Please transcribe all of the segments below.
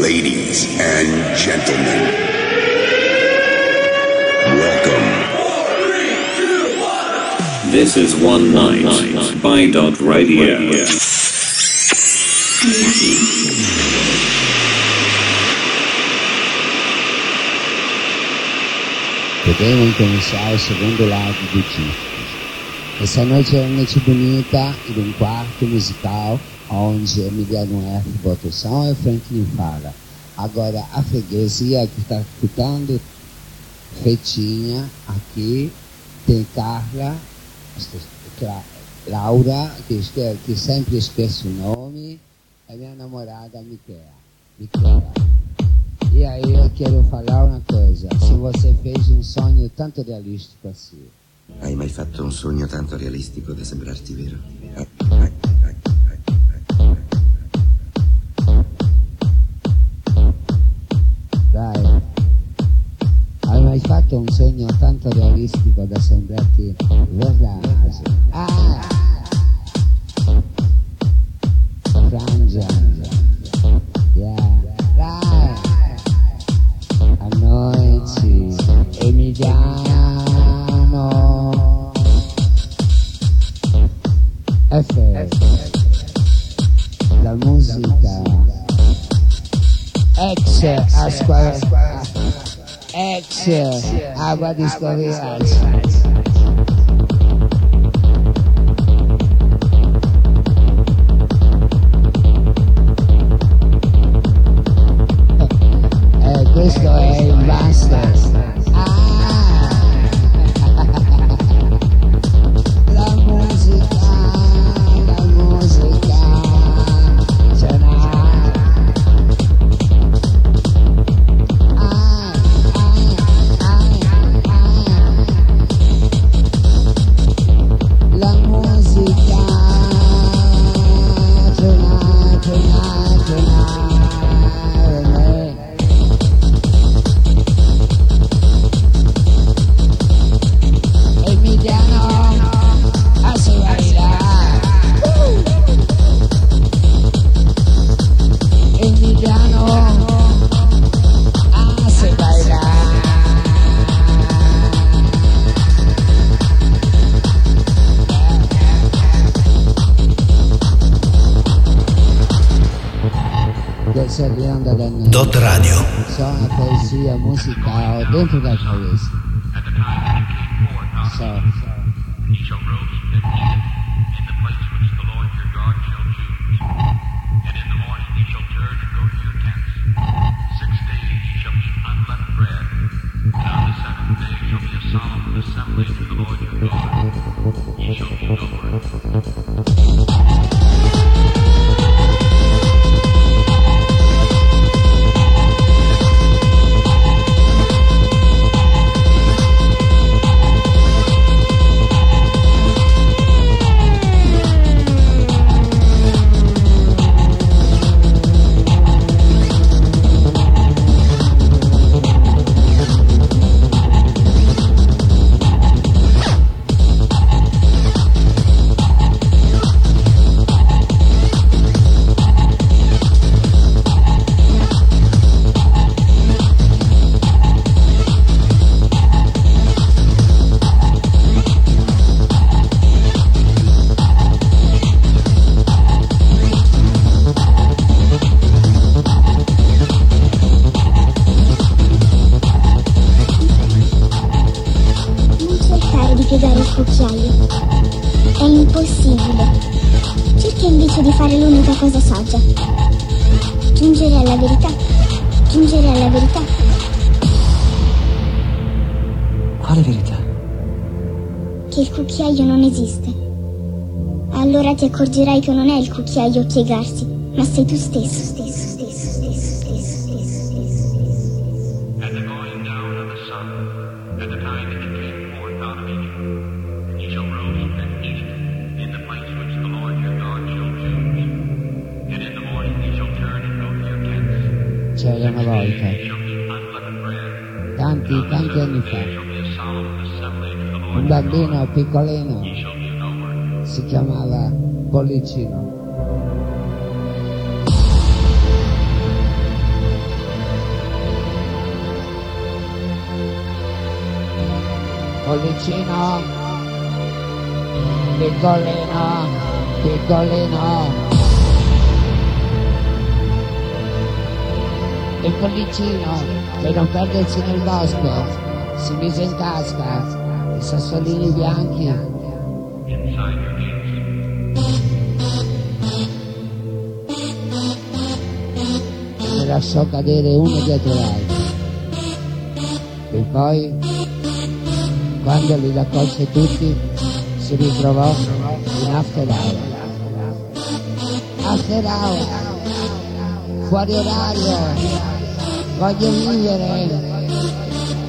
Ladies and gentlemen, welcome. This is One Night by Dot Radio. Podemos começar o segundo lado do disco. Essa noite é uma noite bonita e de um quarto musical onde Emiliano F. bota o som e o Franklin fala. Agora, a freguesia que está escutando, Fetinha, aqui, tem Carla, Laura, que, que sempre esquece o nome, e minha namorada Michela. Michela. E aí eu quero falar uma coisa, se você fez um sonho tanto realístico assim, Hai mai fatto un sogno tanto realistico da sembrarti vero? Fatto un sogno tanto realistico da sembrarti verdade? Ah! Frangia, la musica, ex, a squadra, ex, agua discovery. Eh, questo è il master. Musica ho dentro la accorgerai che non è il cucchiaio a piegarsi, ma sei tu stesso, stesso, stesso, stesso, stesso, stesso, stesso. At the going down of the sun, at the time that you came forth out of Egypt, ye shall roast and eat it in the place which the Lord your God shall choose. And in the morning ye shall turn and go to your tents. c'era una volta, tanti, tanti anni fa, un bambino piccolino si chiamava bollicino. Bollicino, piccolino, uh, piccolino. Uh. Il bollicino, per non perdersi nel bosco, si mise in tasca. I sassolini bianchi. Lasciò cadere uno dietro l'altro. E poi, quando li raccolse tutti, si ritrovò in after hour. After hour, fuori orario, voglio vivere,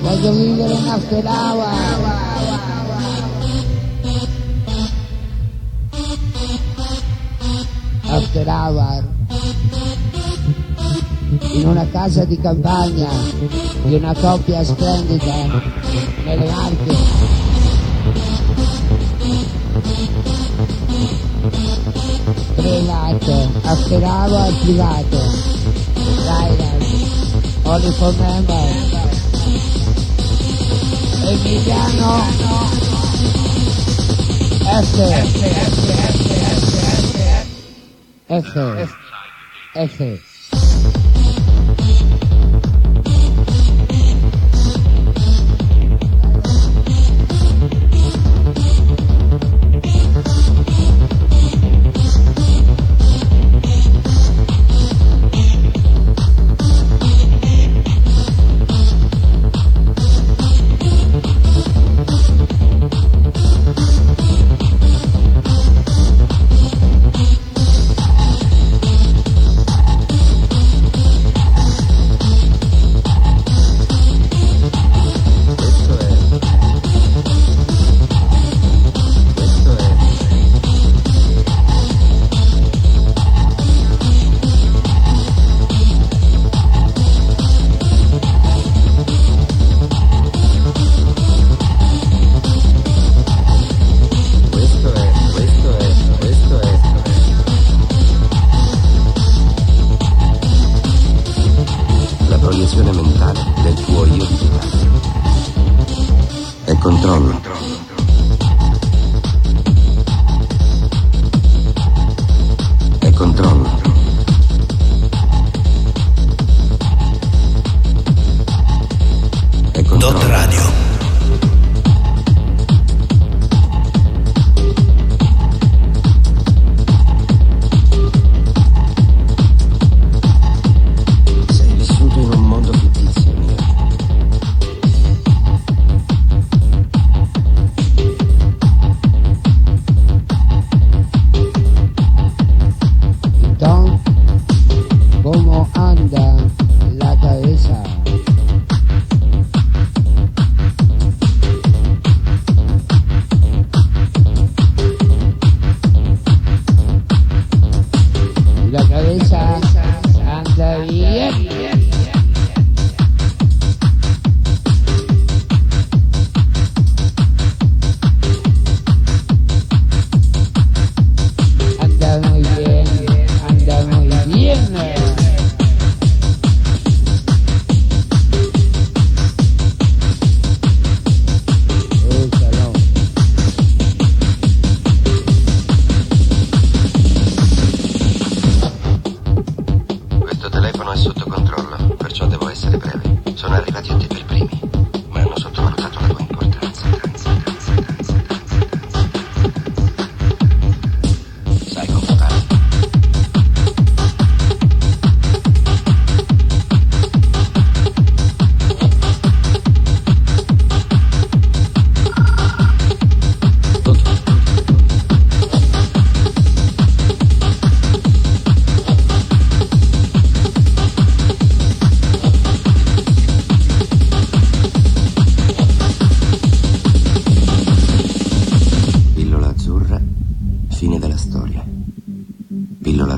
voglio vivere in after hour. After hour in una casa di campagna di una coppia splendida nelle Marche. Privato, after hour privato. Silence, only for members. Emiliano F. F. F. Questo Dot Radio.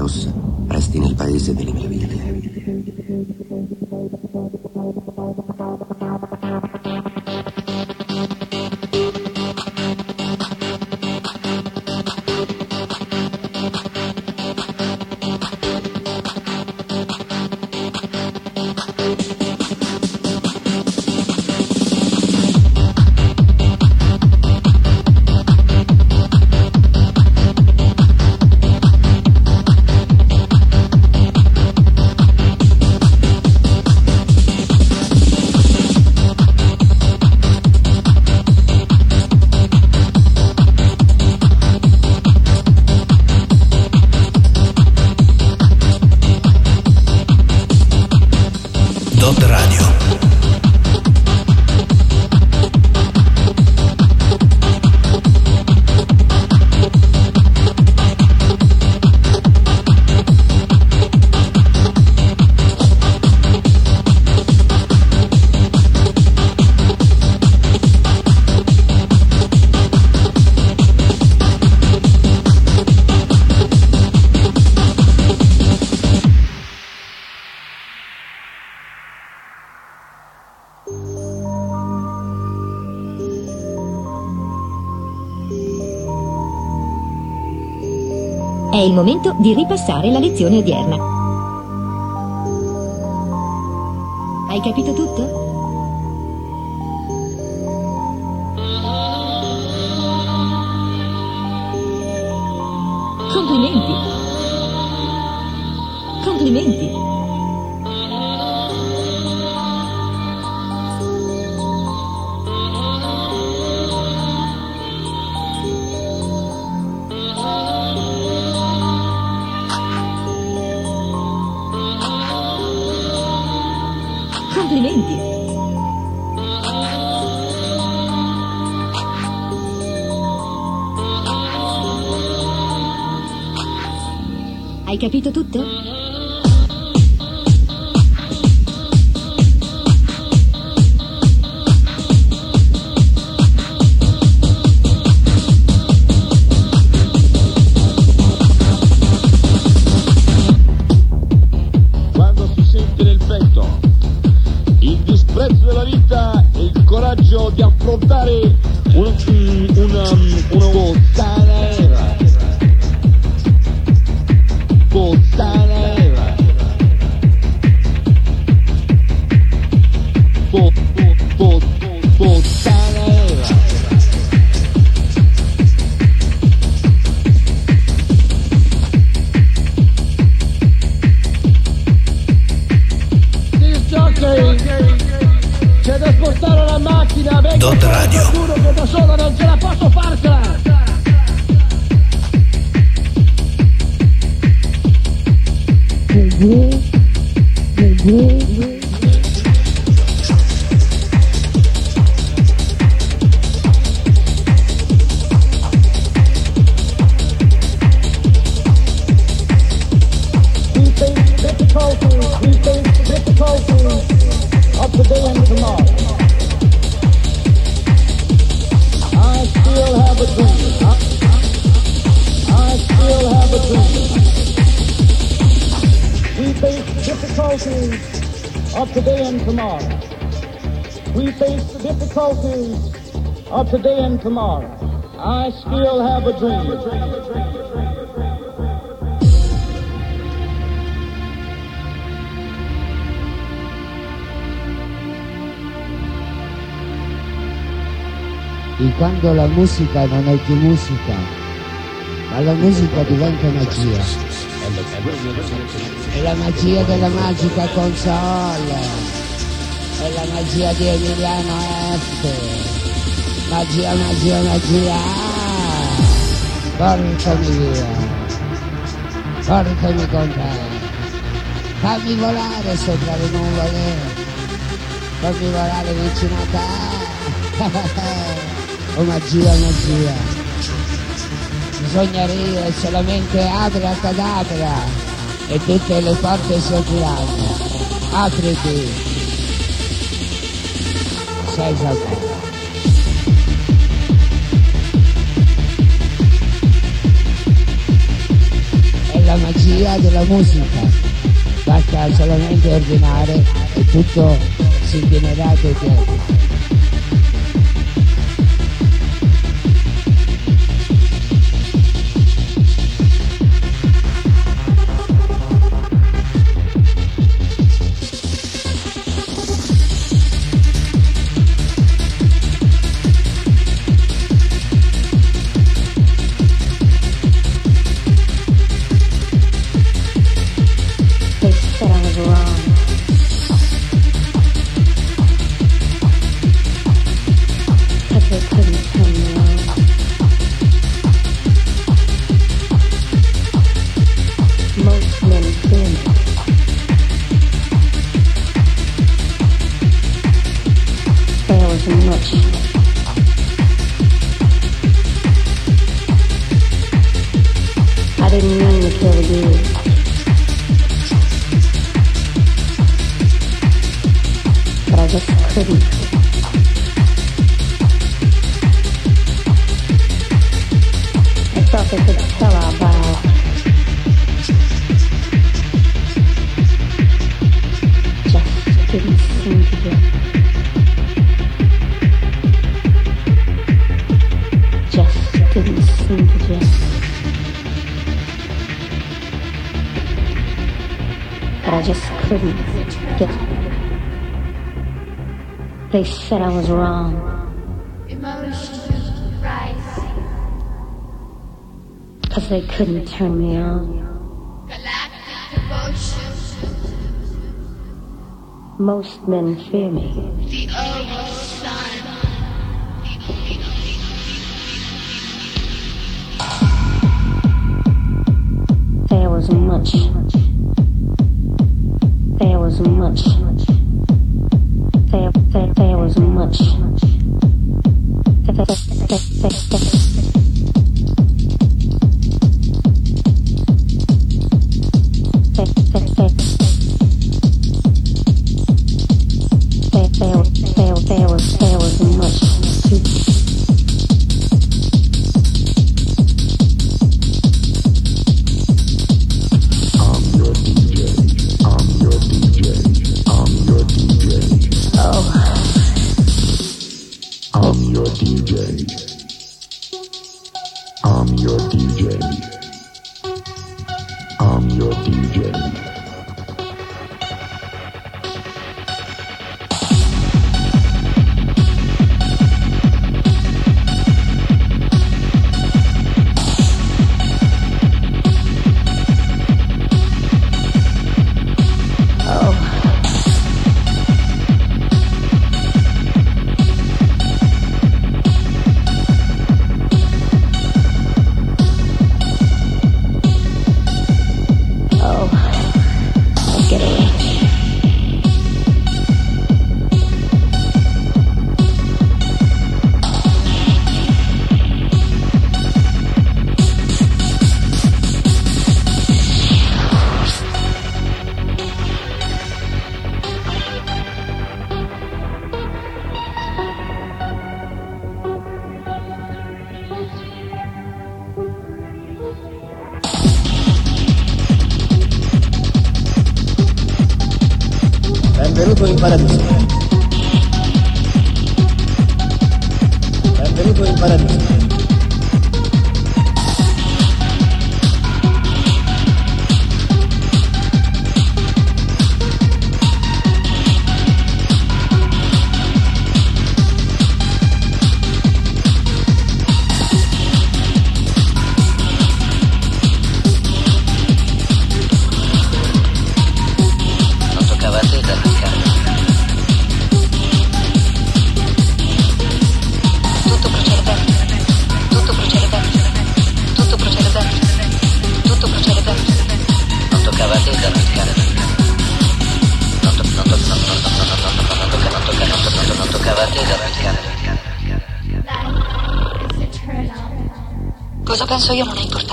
Rossa nel paese delle meraviglie. Il momento di ripassare la lezione odierna. Hai capito tutto? Capito tutto? Of today and tomorrow. I still have a dream. di quando la musica non è più musica, ma la musica diventa magia. È la magia della magica console, è la magia di Emiliano F. Magia, magia, magia. Portami via, portami con te. Fammi volare sopra le nuvole, fammi volare vicino a te. Oh magia, magia. Bisogna ridere solamente apri a cadabra e tutte le porte si apriranno. Apriti. Sei salvato. La magia della musica. Basta solamente ordinare e tutto si ai tuoi I didn't mean to kill you. but I just couldn't. I thought they could tell They said I was wrong. Emotions rising. Cause they couldn't turn me on. Galactic devotion. Most men fear me.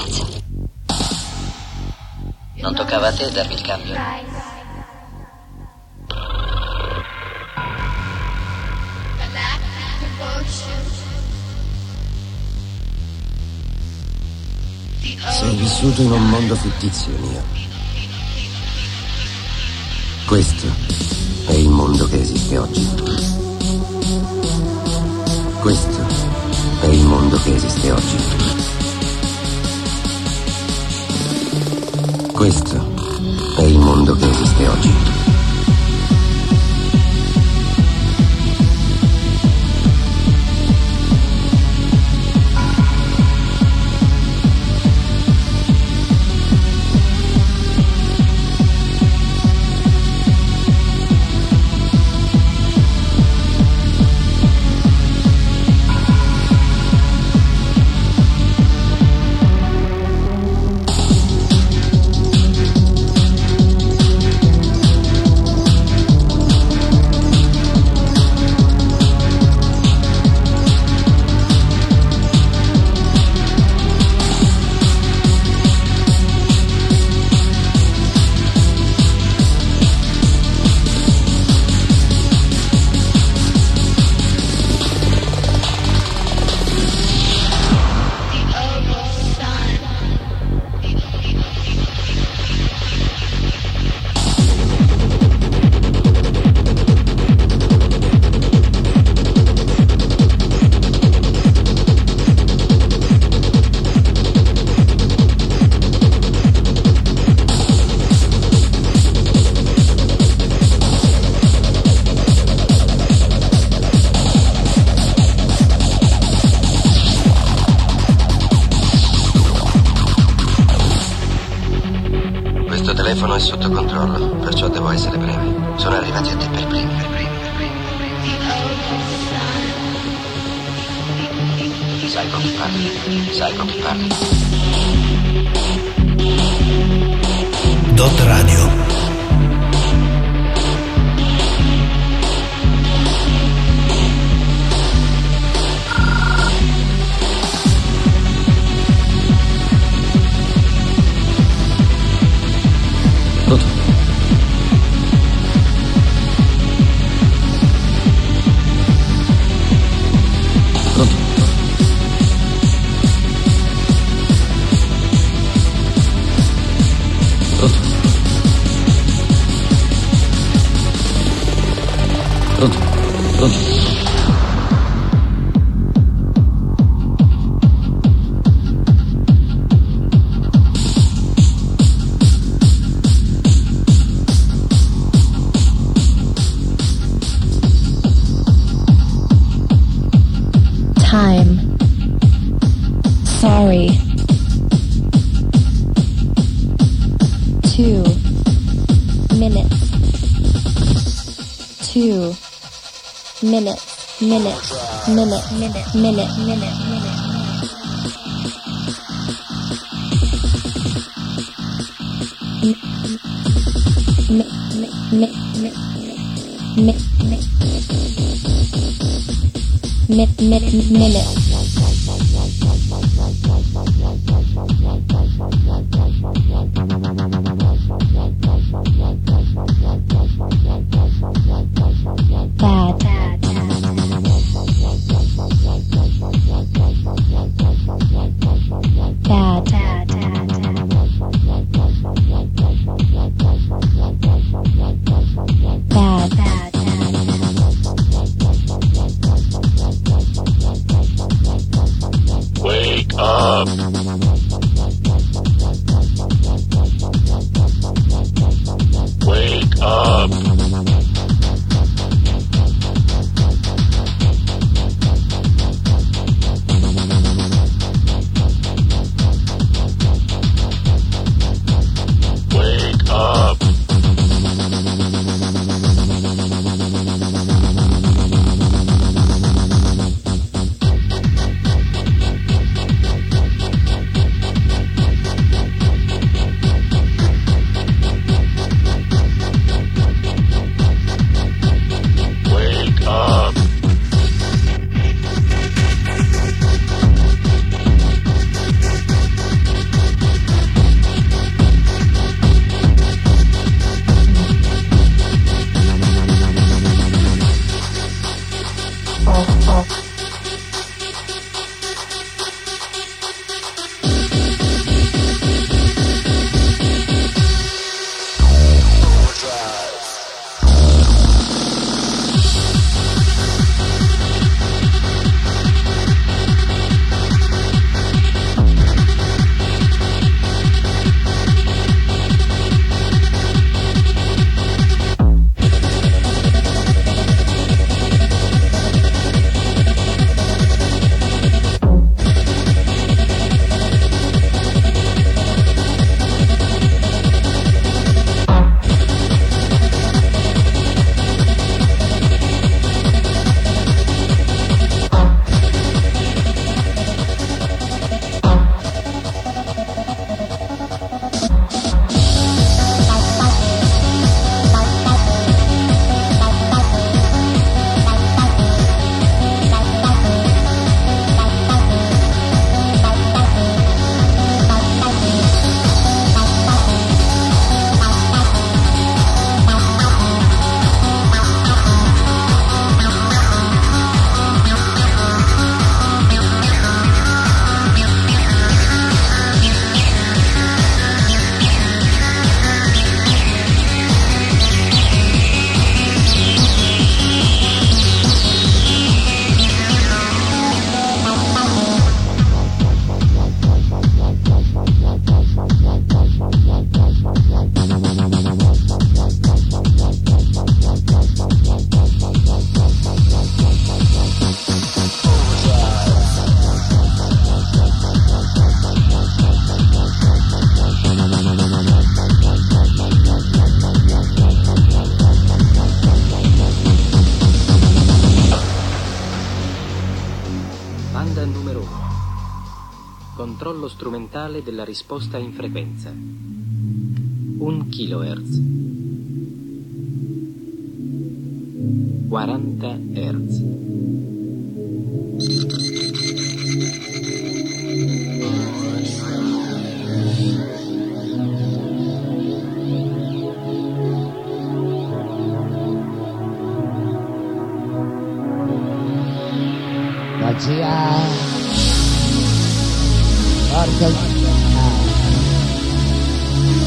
forza. Non toccava a te darmi il cambio. Sei vissuto in un mondo fittizio mio. Questo è il mondo che esiste oggi. Questo è il mondo che esiste oggi. Questo è il mondo che esiste oggi. È sotto controllo, perciò devo essere breve. Sono arrivati a te per primi, per primi. Sai con chi parli? Sai con chi parli? Dot Radio. minute, minute, minute, minute, minute, minute. Minute, minute, minute. Risposta in frequenza. 1 kHz. 40 Hz.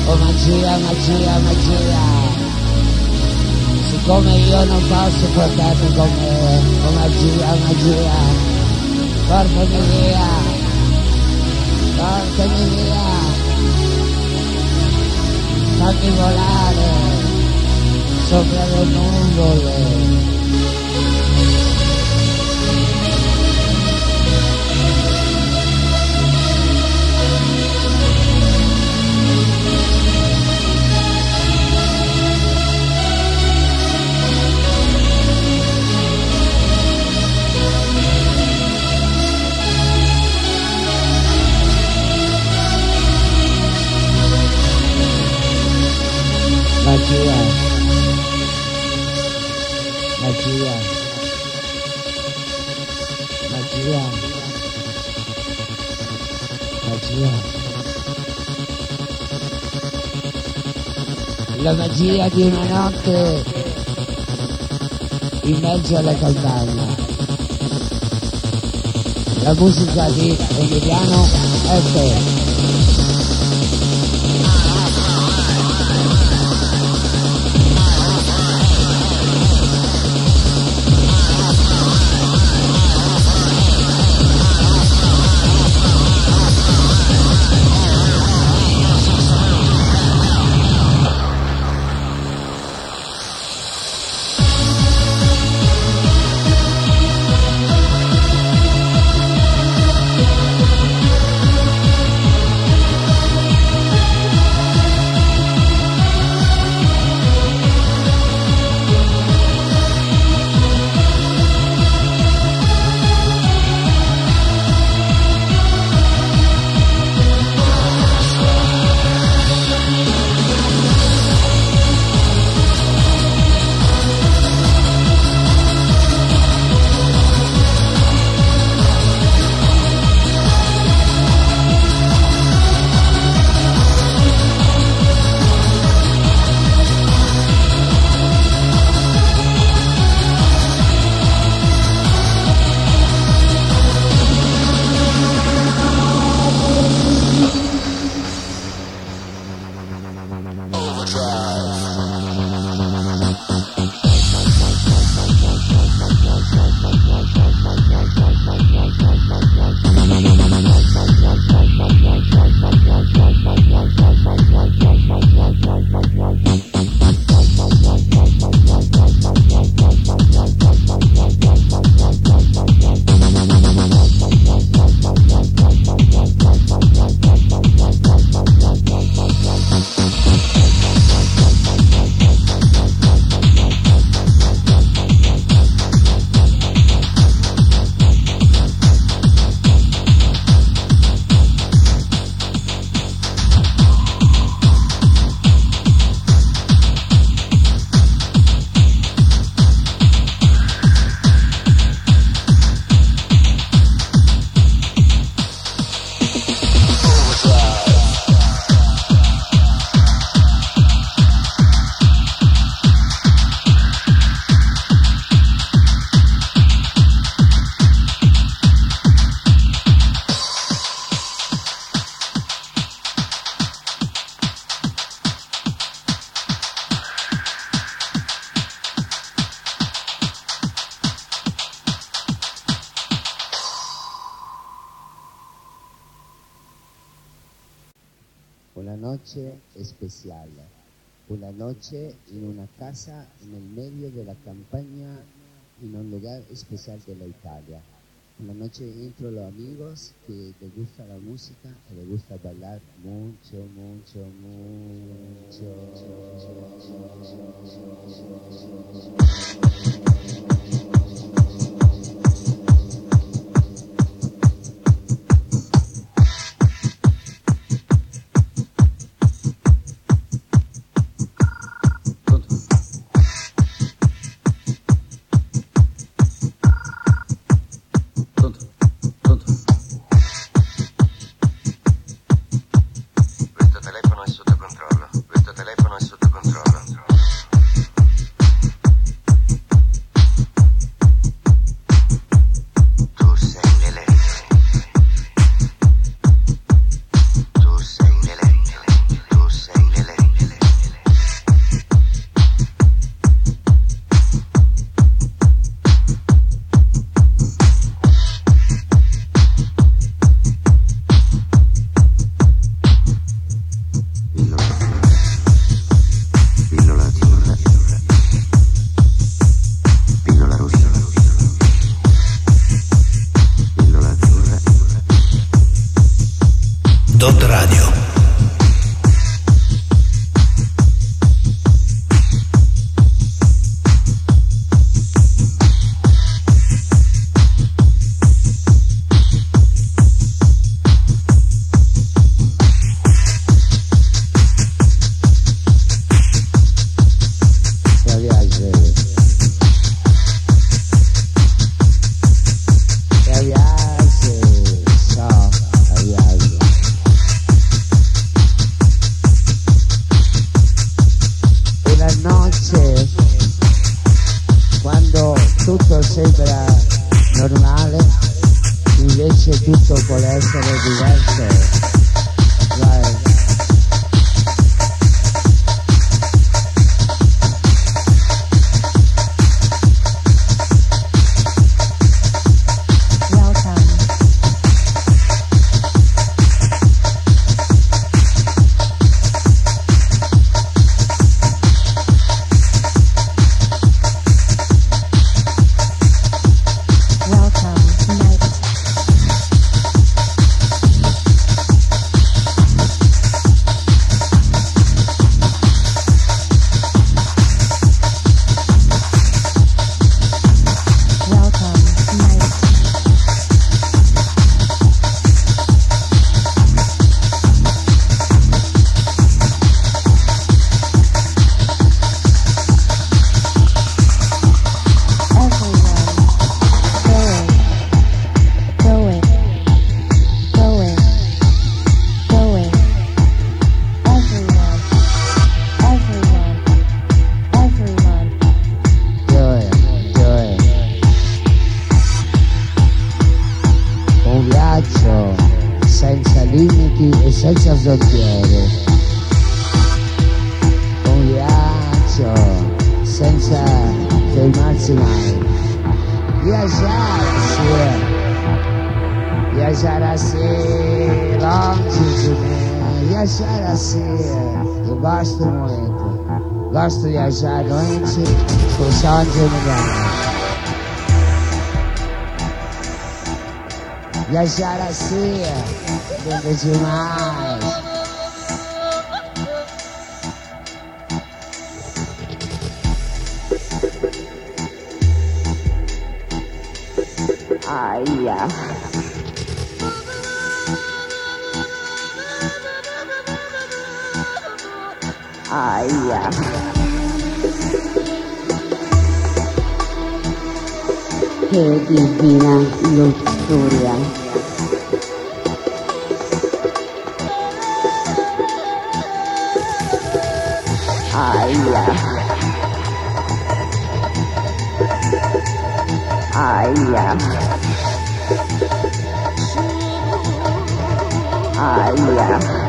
Oh magia, magia, magia. Siccome io non posso portarmi con me, oh magia, magia. Portami via. Portami via. Fammi volare sopra le nuvole. Magia. Magia. Magia. Magia. La magia di una notte in mezzo alla campagna. La musica di Emiliano F. Una noche especial. Una noche en una casa en el medio de la campaña, en un lugar especial de la Italia. Una noche entre los amigos que les gusta la música y les gusta bailar mucho, mucho, mucho. Eu gosto muito. Gosto de viajar à noite com o som de milhão. Viajar assim é lindo demais. Ai, ai. 哎呀！Che divina lottoria! Aia! Aia! Aia!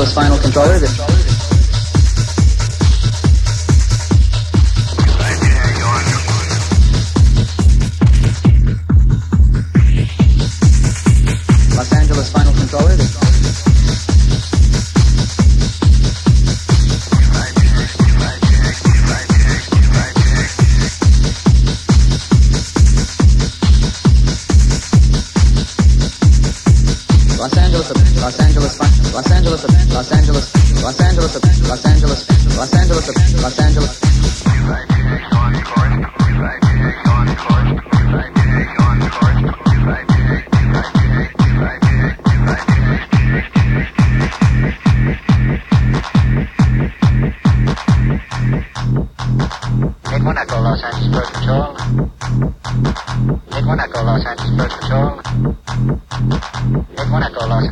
wireless vinyl controller. This Los Angeles Bird Control. Big One Echo, Los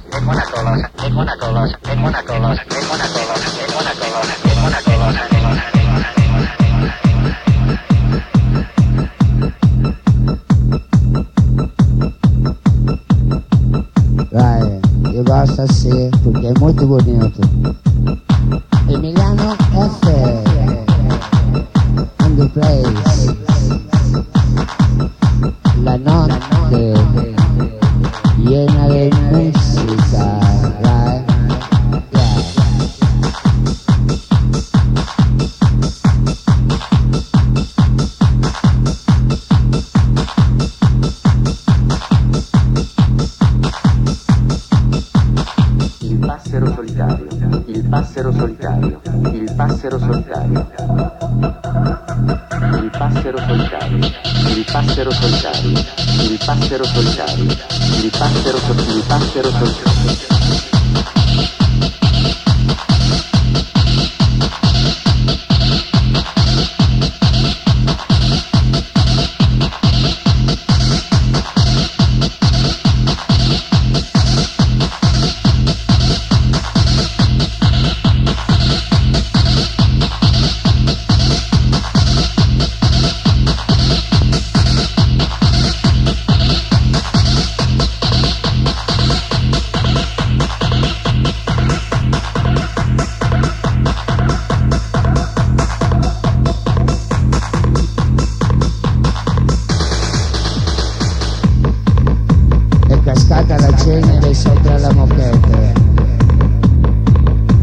della moquette.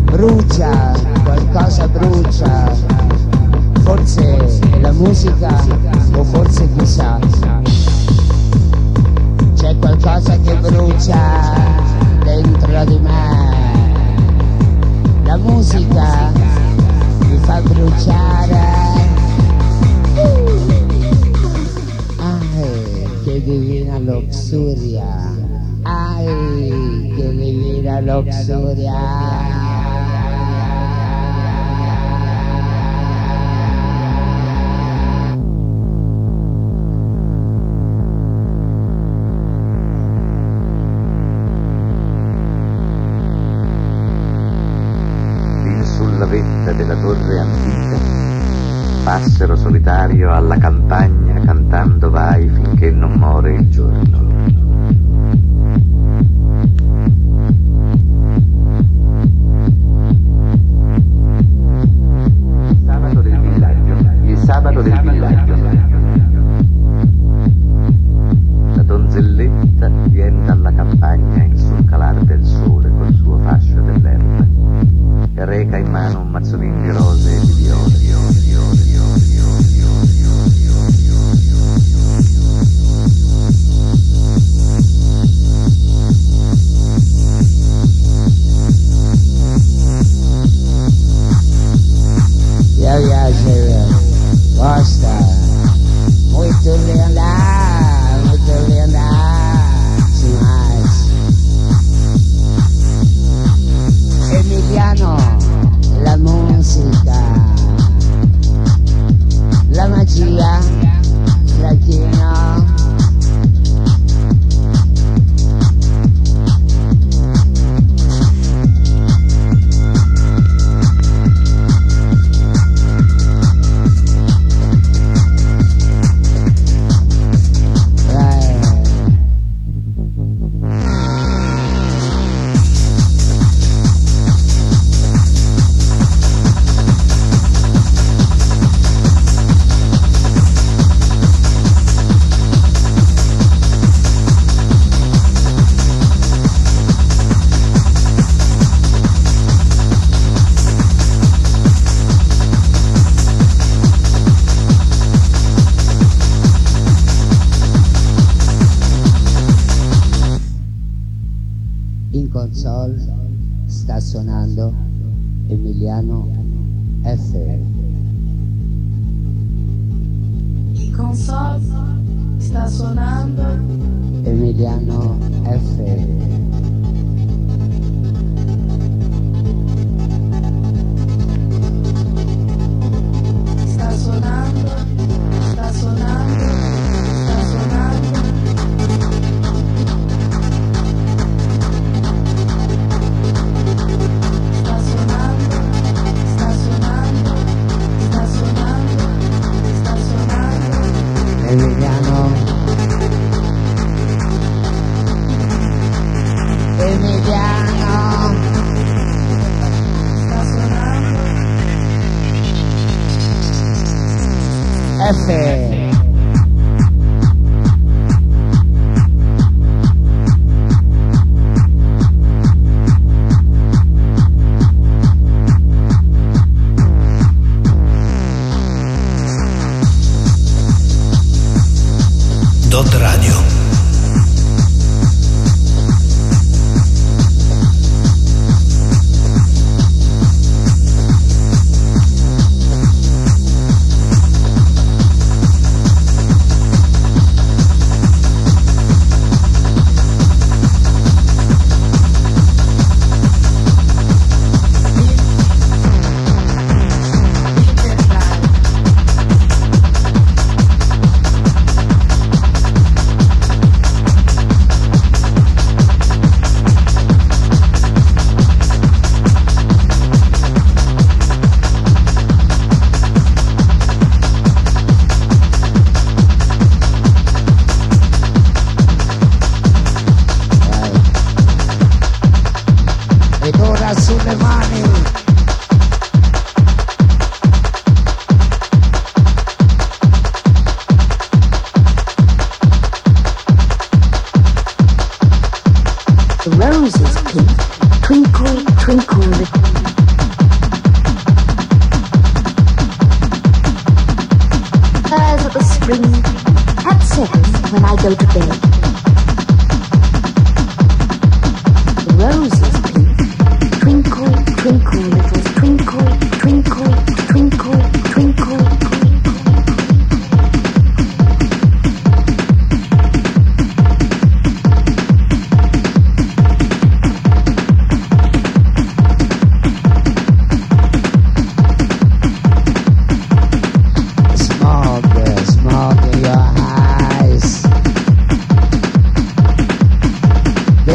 Brucia, qualcosa brucia, forse è la musica o forse chissà. C'è qualcosa che brucia dentro di me. La musica mi fa bruciare. Ah, eh, che divina luxuria. Ay, que viviera luxuriar. sulla vetta della torre antica, passero solitario alla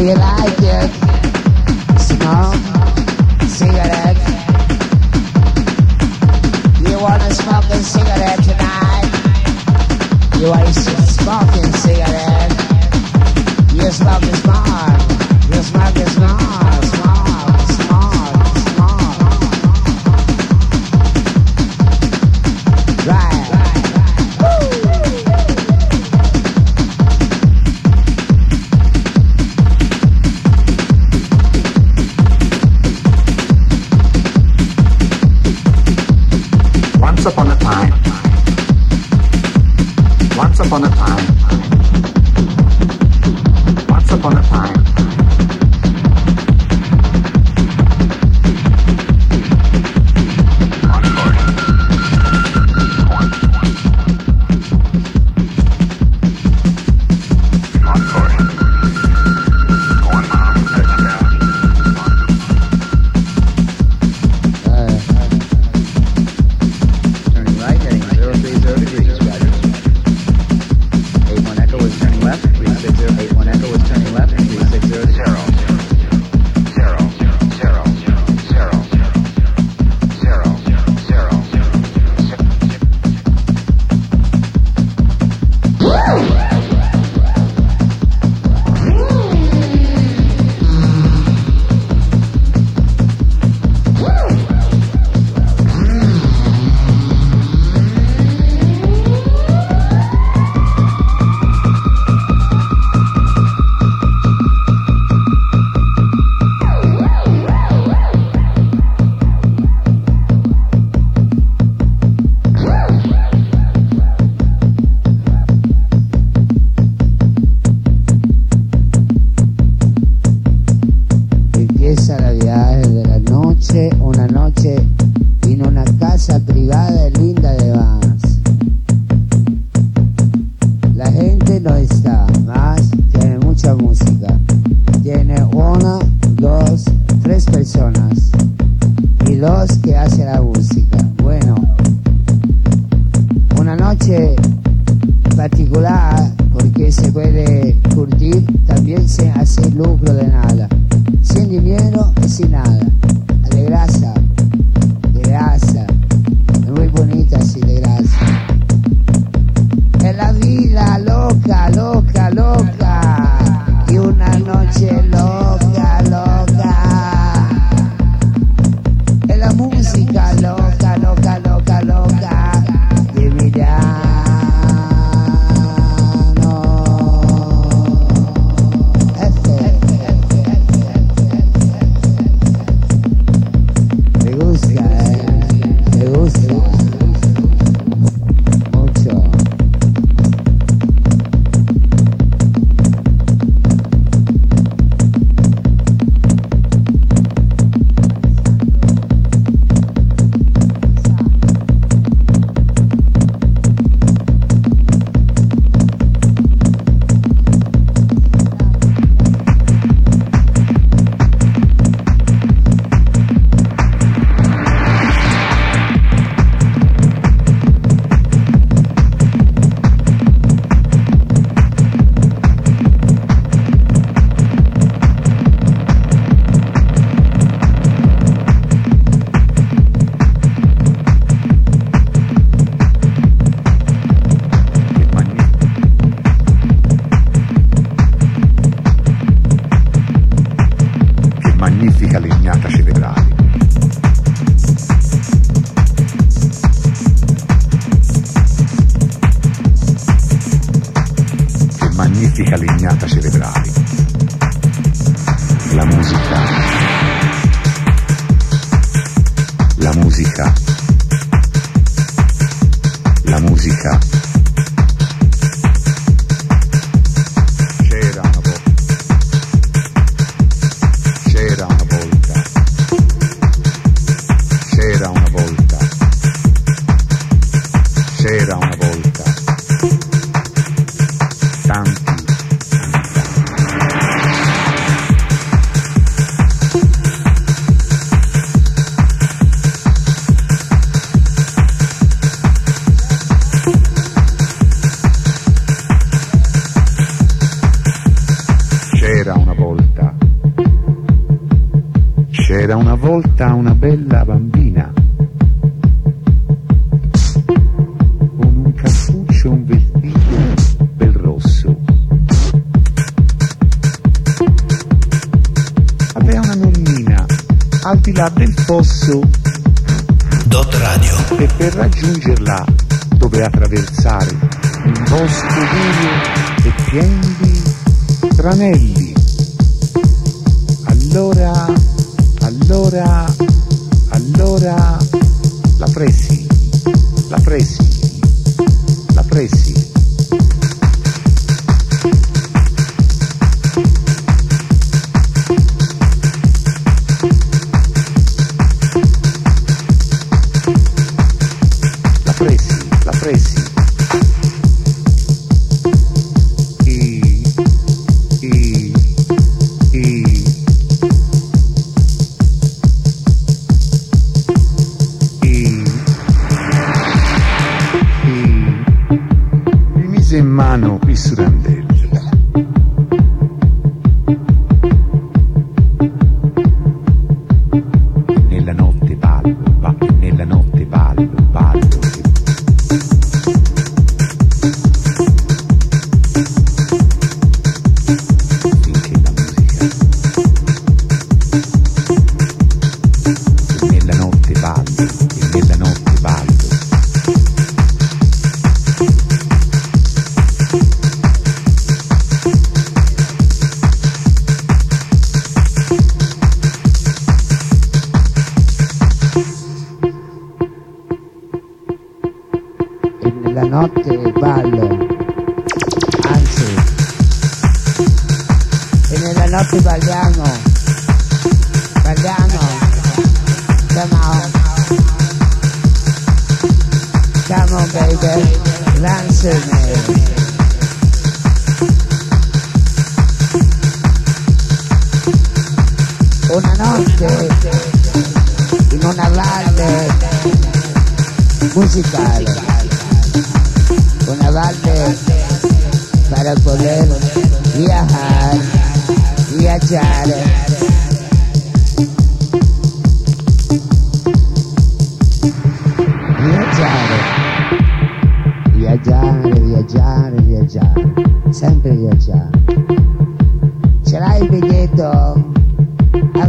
Do you like it? Smoke. You wanna smoke a cigarette tonight? You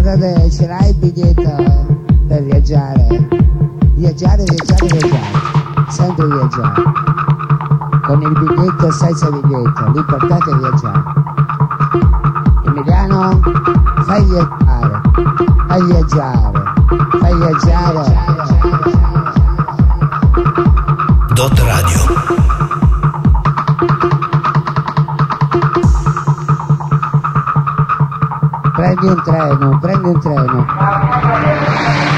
Allora, ce l'hai il biglietto per viaggiare? Viaggiare, viaggiare, viaggiare, sempre viaggiare. Con il biglietto o senza biglietto, l'importante è viaggiare. Emiliano, fai viaggiare, fai viaggiare, fai viaggiare. Dot Radio. Prendi un treno, prendi un treno.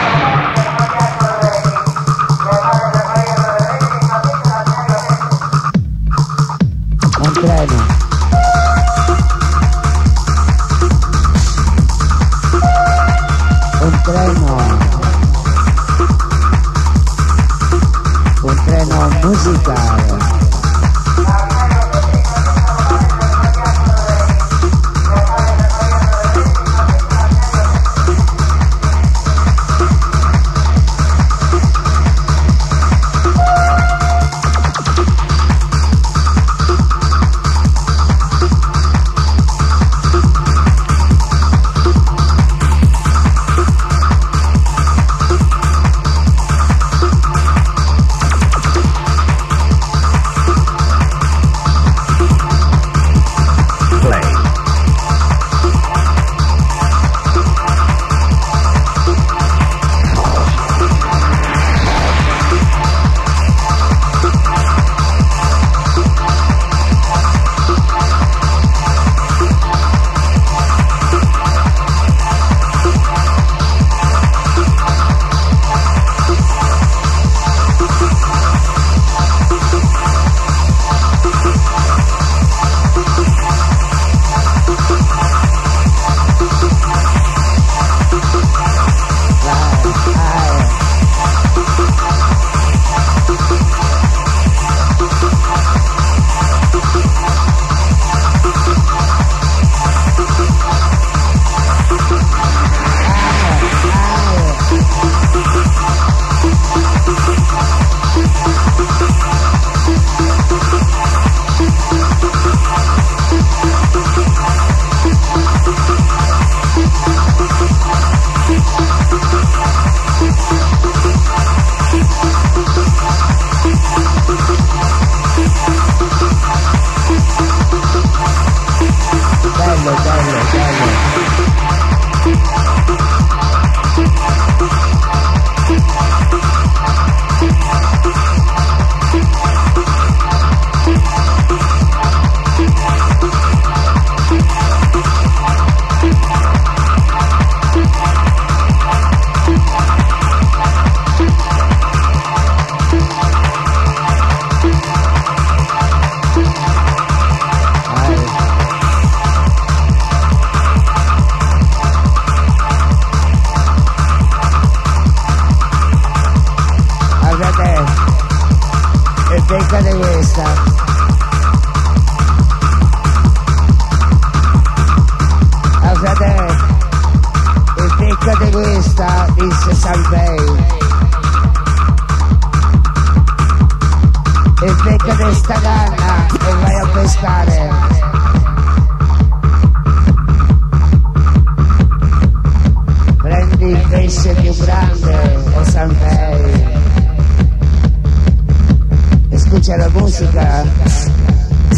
Escucha la música,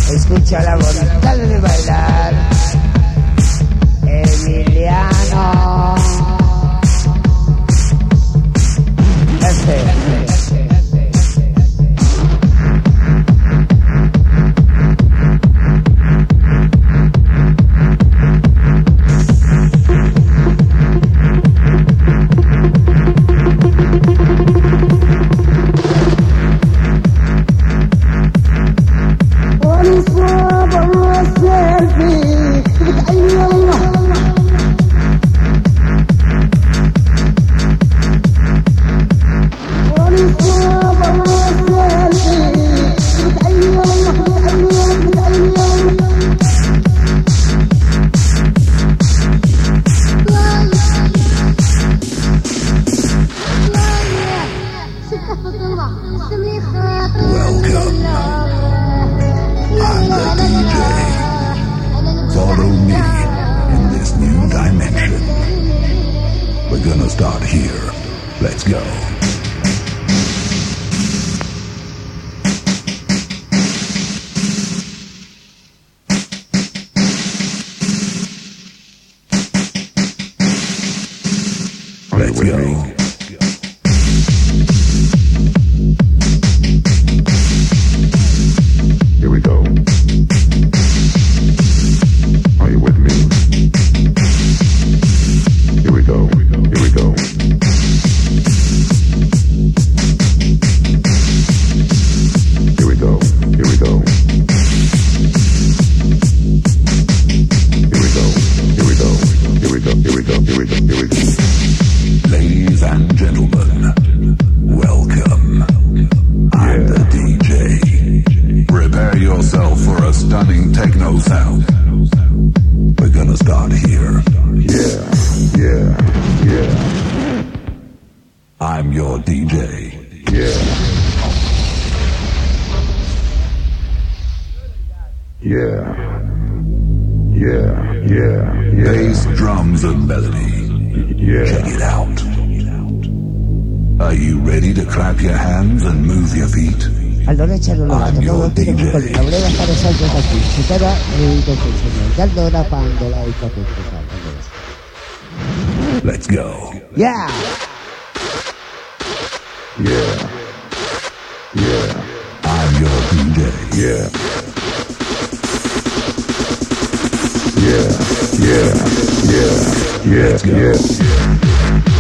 escucha la voluntad de bailar. Emiliano. Este. Clap your hands and move your feet? Allora c'era un altro, non dire piccolino, voleva fare sempre così, si però e così, niente. Allora quando l'hai capito allora. Let's go. Yeah! Yeah. Yeah. I'm your DJ. Yeah. Yeah. Yeah. Yeah. Yeah. Yeah. Yeah.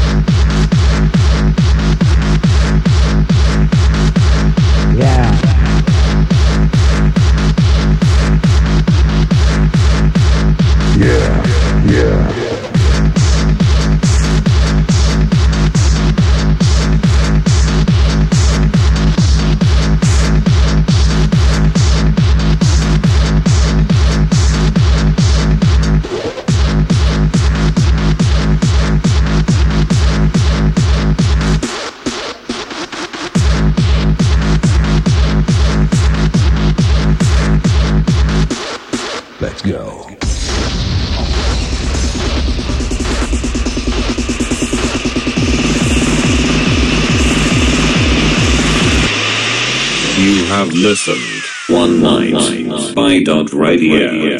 Listened one night by Dot Radio.